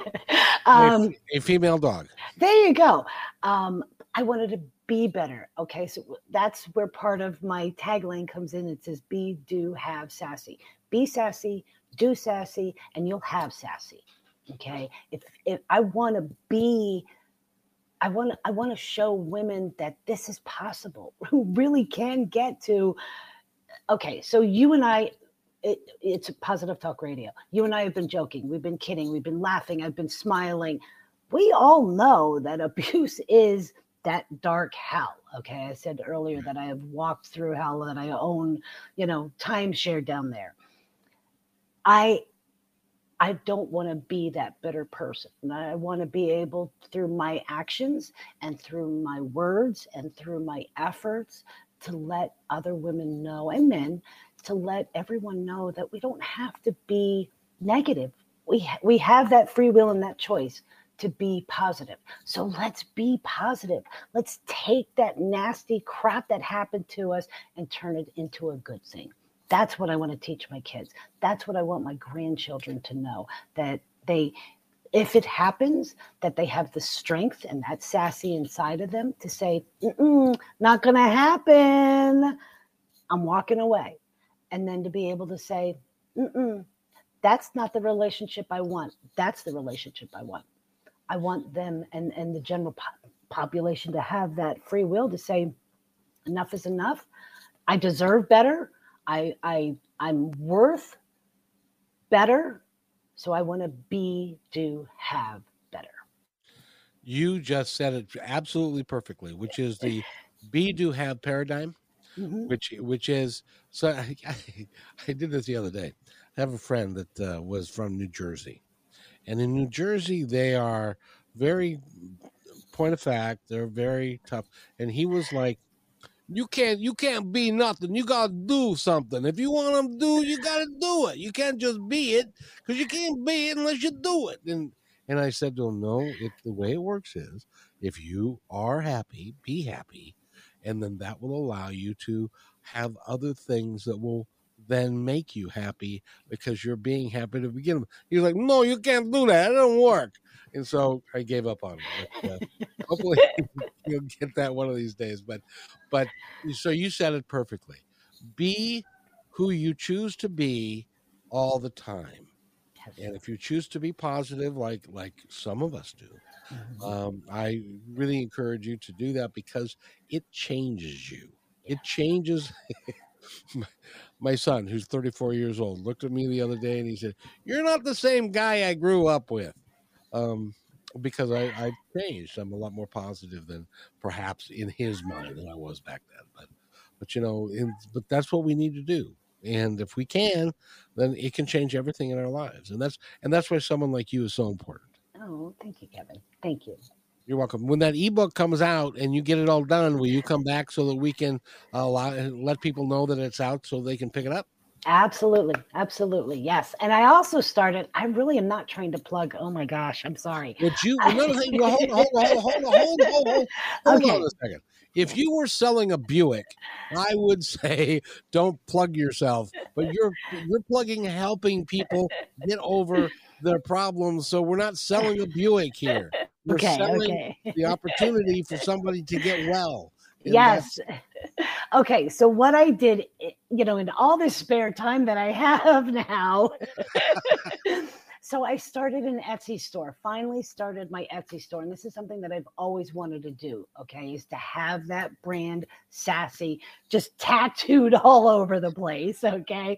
[SPEAKER 1] um, a, female dog.
[SPEAKER 3] There you go. Um, I wanted to be better. Okay. So that's where part of my tagline comes in. It says, be, do, have sassy. Be sassy, do sassy, and you'll have sassy. Okay. If, if I want to be, I want to, I want to show women that this is possible, who really can get to, okay. So you and I, it, it's a positive talk radio. You and I have been joking. We've been kidding. We've been laughing. I've been smiling. We all know that abuse is that dark hell. Okay. I said earlier mm. that I have walked through hell, that I own, you know, timeshare down there. I I don't want to be that bitter person. I want to be able through my actions and through my words and through my efforts to let other women know and men to let everyone know that we don't have to be negative. We we have that free will and that choice to be positive. So let's be positive. Let's take that nasty crap that happened to us and turn it into a good thing. That's what I want to teach my kids. That's what I want my grandchildren to know that they if it happens that they have the strength and that sassy inside of them to say not going to happen i'm walking away and then to be able to say that's not the relationship I want. That's the relationship I want. I want them and, and the general po- population to have that free will to say, enough is enough. I deserve better. I, I, I'm worth better. So I want to be, do, have better.
[SPEAKER 1] You just said it absolutely perfectly, which is the be, do, have paradigm, mm-hmm. which, which is, so I, I, I, did this the other day. I have a friend that uh, was from New Jersey and in New Jersey, they are very point of fact, they're very tough. And he was like, you can't you can't be nothing. You gotta do something. If you want to do, you gotta do it. You can't just be it because you can't be it unless you do it. And and I said to him, no, it, the way it works is if you are happy, be happy, and then that will allow you to have other things that will then make you happy because you're being happy to begin with. He's like, no, you can't do that. It don't work. And so I gave up on him. But, uh, hopefully you'll get that one of these days. But, but so you said it perfectly. Be who you choose to be all the time. And if you choose to be positive, like like some of us do, mm-hmm. um, I really encourage you to do that because it changes you. It changes. my son, who's 34 years old, looked at me the other day and he said, "You're not the same guy I grew up with." Um, because I, I changed. I'm a lot more positive than perhaps in his mind than I was back then. But, but you know, in, but that's what we need to do. And if we can, then it can change everything in our lives. And that's and that's why someone like you is so important.
[SPEAKER 3] Oh, thank you, Kevin. Thank you.
[SPEAKER 1] You're welcome. When that ebook comes out and you get it all done, will you come back so that we can uh, allow, let people know that it's out so they can pick it up?
[SPEAKER 3] Absolutely. Absolutely. Yes. And I also started, I really am not trying to plug. Oh my gosh. I'm sorry.
[SPEAKER 1] Would you, hold, hold, hold, hold, hold, hold, hold okay. on a second. If you were selling a Buick, I would say don't plug yourself, but you're, you're plugging helping people get over their problems. So we're not selling a Buick here. We're okay, selling okay. the opportunity for somebody to get well.
[SPEAKER 3] Yes. okay. So what I did, eh, you know, in all this spare time that I have now, so I started an Etsy store. Finally started my Etsy store, and this is something that I've always wanted to do. Okay, is to have that brand sassy just tattooed all over the place. Okay,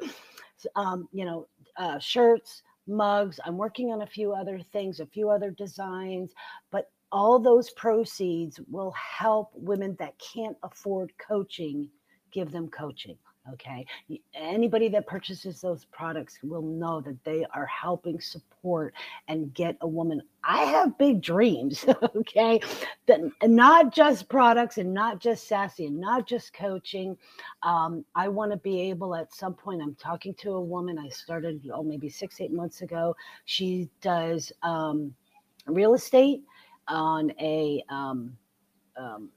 [SPEAKER 3] um, you know, uh, shirts, mugs. I'm working on a few other things, a few other designs, but all those proceeds will help women that can't afford coaching give them coaching. Okay. Anybody that purchases those products will know that they are helping support and get a woman. I have big dreams. Okay. That not just products and not just sassy and not just coaching. Um, I want to be able at some point, I'm talking to a woman I started, oh, maybe six, eight months ago. She does um, real estate on a, um, um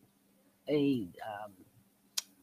[SPEAKER 3] a, um,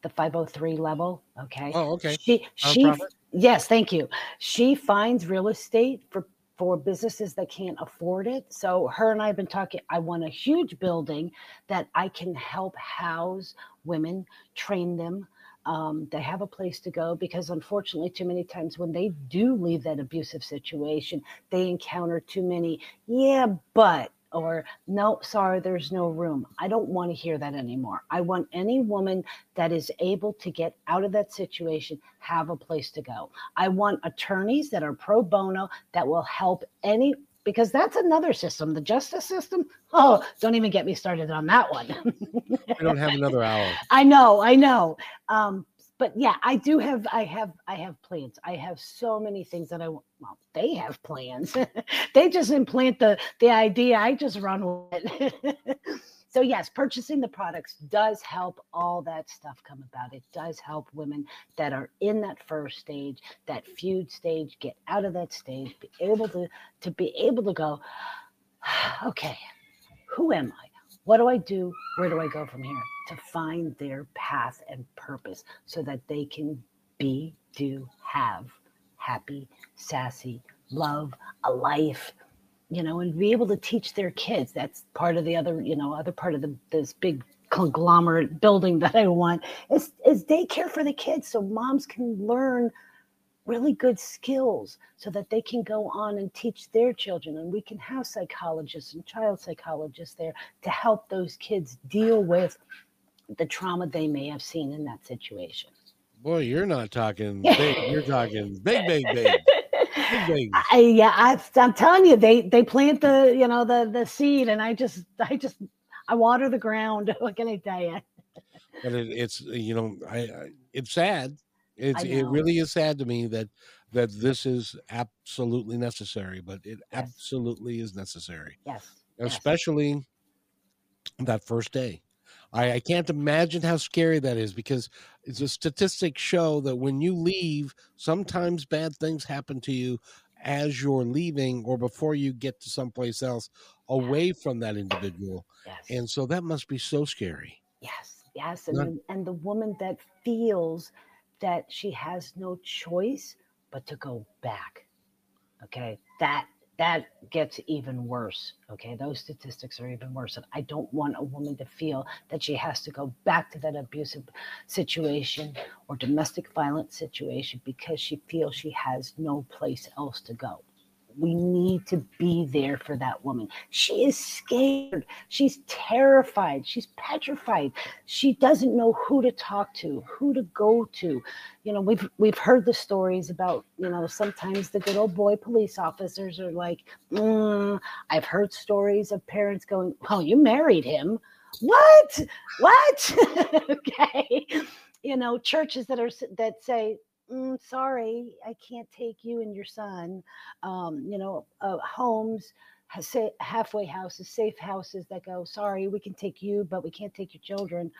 [SPEAKER 3] the 503 level. Okay.
[SPEAKER 1] Oh, okay.
[SPEAKER 3] She she yes, thank you. She finds real estate for for businesses that can't afford it. So her and I have been talking. I want a huge building that I can help house women, train them. Um, they have a place to go because unfortunately, too many times when they do leave that abusive situation, they encounter too many, yeah, but or no, sorry, there's no room. I don't want to hear that anymore. I want any woman that is able to get out of that situation have a place to go. I want attorneys that are pro bono that will help any because that's another system the justice system oh don't even get me started on that one
[SPEAKER 1] we don't have another hour
[SPEAKER 3] i know i know um, but yeah, I do have I have I have plans. I have so many things that I. Well, they have plans. they just implant the the idea. I just run with it. so yes, purchasing the products does help all that stuff come about. It does help women that are in that first stage, that feud stage, get out of that stage, be able to to be able to go, okay, who am I? What do I do? Where do I go from here? To find their path and purpose so that they can be, do, have happy, sassy, love, a life, you know, and be able to teach their kids. That's part of the other, you know, other part of the this big conglomerate building that I want is is daycare for the kids so moms can learn really good skills so that they can go on and teach their children. And we can have psychologists and child psychologists there to help those kids deal with the trauma they may have seen in that situation.
[SPEAKER 1] Boy, you're not talking big. You're talking big, big, big. big
[SPEAKER 3] I, yeah, I, I'm telling you, they they plant the you know the the seed, and I just I just I water the ground. What can I tell you?
[SPEAKER 1] But it, it's you know I, I it's sad it's it really is sad to me that that this is absolutely necessary, but it yes. absolutely is necessary.
[SPEAKER 3] Yes.
[SPEAKER 1] Especially yes. that first day. I, I can't imagine how scary that is because it's a statistics show that when you leave, sometimes bad things happen to you as you're leaving or before you get to someplace else away from that individual. Yes. And so that must be so scary.
[SPEAKER 3] Yes, yes. And, Not, and the woman that feels that she has no choice but to go back. Okay, that that gets even worse. Okay, those statistics are even worse. And I don't want a woman to feel that she has to go back to that abusive situation or domestic violence situation because she feels she has no place else to go. We need to be there for that woman. She is scared. She's terrified. She's petrified. She doesn't know who to talk to, who to go to. You know, we've we've heard the stories about, you know, sometimes the good old boy police officers are like, mm. I've heard stories of parents going, "Well, you married him." What? What? okay. You know, churches that are that say mm, sorry, I can't take you and your son. Um, you know, uh, homes, halfway houses, safe houses that go, sorry, we can take you, but we can't take your children.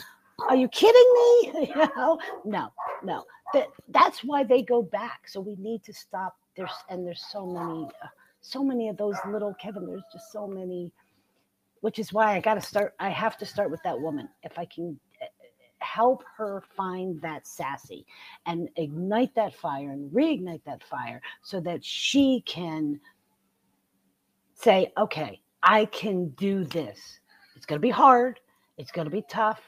[SPEAKER 3] Are you kidding me? you know, no, no. That that's why they go back. So we need to stop. There's and there's so many, uh, so many of those little Kevin. There's just so many, which is why I got to start. I have to start with that woman. If I can help her find that sassy and ignite that fire and reignite that fire so that she can say, okay, I can do this. It's going to be hard, it's going to be tough,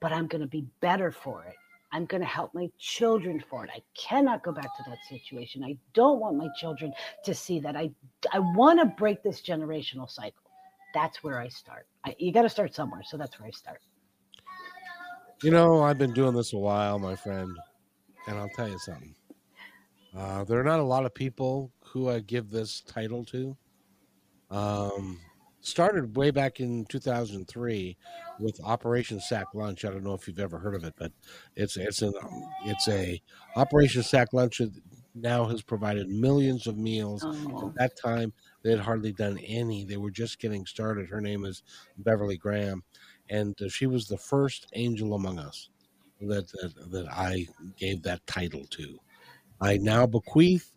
[SPEAKER 3] but I'm going to be better for it. I'm going to help my children for it. I cannot go back to that situation. I don't want my children to see that. I I want to break this generational cycle. That's where I start. I, you got to start somewhere, so that's where I start.
[SPEAKER 1] You know, I've been doing this a while, my friend, and I'll tell you something. Uh, there are not a lot of people who I give this title to. Um, started way back in 2003 with Operation Sack Lunch. I don't know if you've ever heard of it, but it's it's an it's a Operation Sack Lunch now has provided millions of meals. Oh. At that time, they had hardly done any. They were just getting started. Her name is Beverly Graham, and uh, she was the first angel among us that, that that I gave that title to. I now bequeath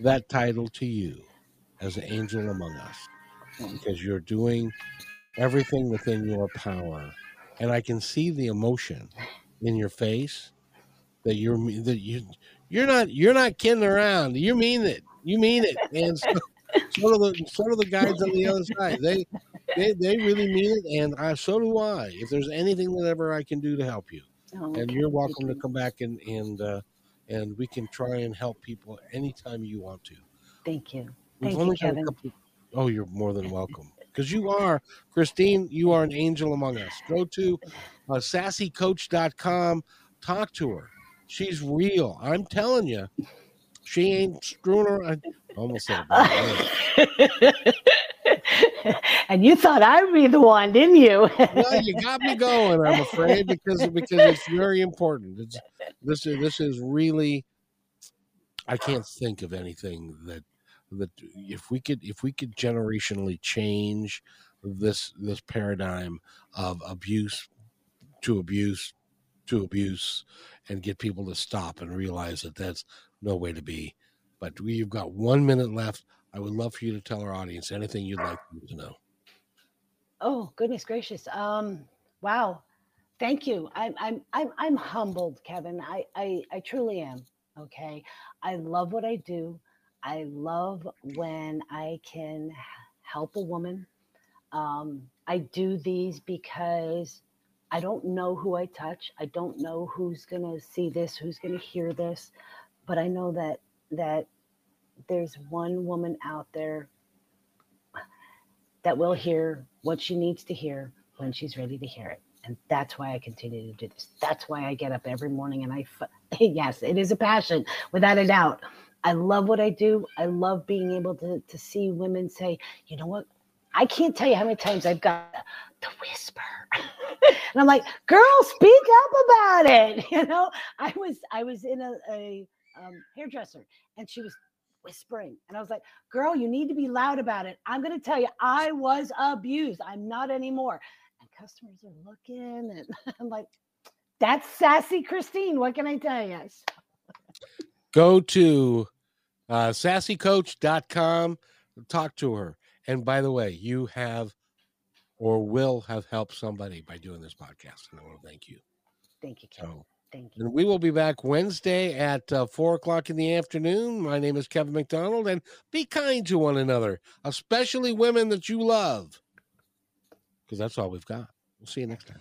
[SPEAKER 1] that title to you as an angel among us because you're doing everything within your power, and I can see the emotion in your face that you're that you you're not you're not kidding around. You mean it. You mean it, and so, sort of the sort of the guys on the other side. They they, they really mean it, and I, so do I. If there's anything that ever I can do to help you, oh, okay. and you're welcome to come back and and uh, and we can try and help people anytime you want to.
[SPEAKER 3] Thank you. We've Thank you, Kevin.
[SPEAKER 1] Couple, oh, you're more than welcome. Because you are, Christine, you are an angel among us. Go to uh, sassycoach.com, talk to her. She's real. I'm telling you, she ain't screwing around. Almost said
[SPEAKER 3] and you thought I'd be the one, didn't you?
[SPEAKER 1] well, you got me going. I'm afraid because because it's very important. It's this is this is really. I can't think of anything that that if we could if we could generationally change this this paradigm of abuse to abuse to abuse and get people to stop and realize that that's no way to be. But we've got one minute left. I would love for you to tell our audience anything you'd like them to know.
[SPEAKER 3] Oh goodness gracious! Um, wow, thank you. I'm I'm I'm I'm humbled, Kevin. I I I truly am. Okay, I love what I do. I love when I can help a woman. Um, I do these because I don't know who I touch. I don't know who's going to see this, who's going to hear this, but I know that that there's one woman out there that will hear what she needs to hear when she's ready to hear it. And that's why I continue to do this. That's why I get up every morning and I, yes, it is a passion without a doubt. I love what I do. I love being able to, to see women say, you know what? I can't tell you how many times I've got the whisper. and I'm like, girl, speak up about it. You know, I was I was in a, a um, hairdresser and she was whispering. And I was like, girl, you need to be loud about it. I'm going to tell you, I was abused. I'm not anymore. And customers are looking and I'm like, that's sassy Christine. What can I tell you?
[SPEAKER 1] Go to uh, sassycoach.com, talk to her. And by the way, you have or will have helped somebody by doing this podcast. And I want to thank you.
[SPEAKER 3] Thank you, Kevin.
[SPEAKER 1] So,
[SPEAKER 3] Thank you.
[SPEAKER 1] and we will be back Wednesday at uh, four o'clock in the afternoon. My name is Kevin McDonald, and be kind to one another, especially women that you love, because that's all we've got. We'll see you next time.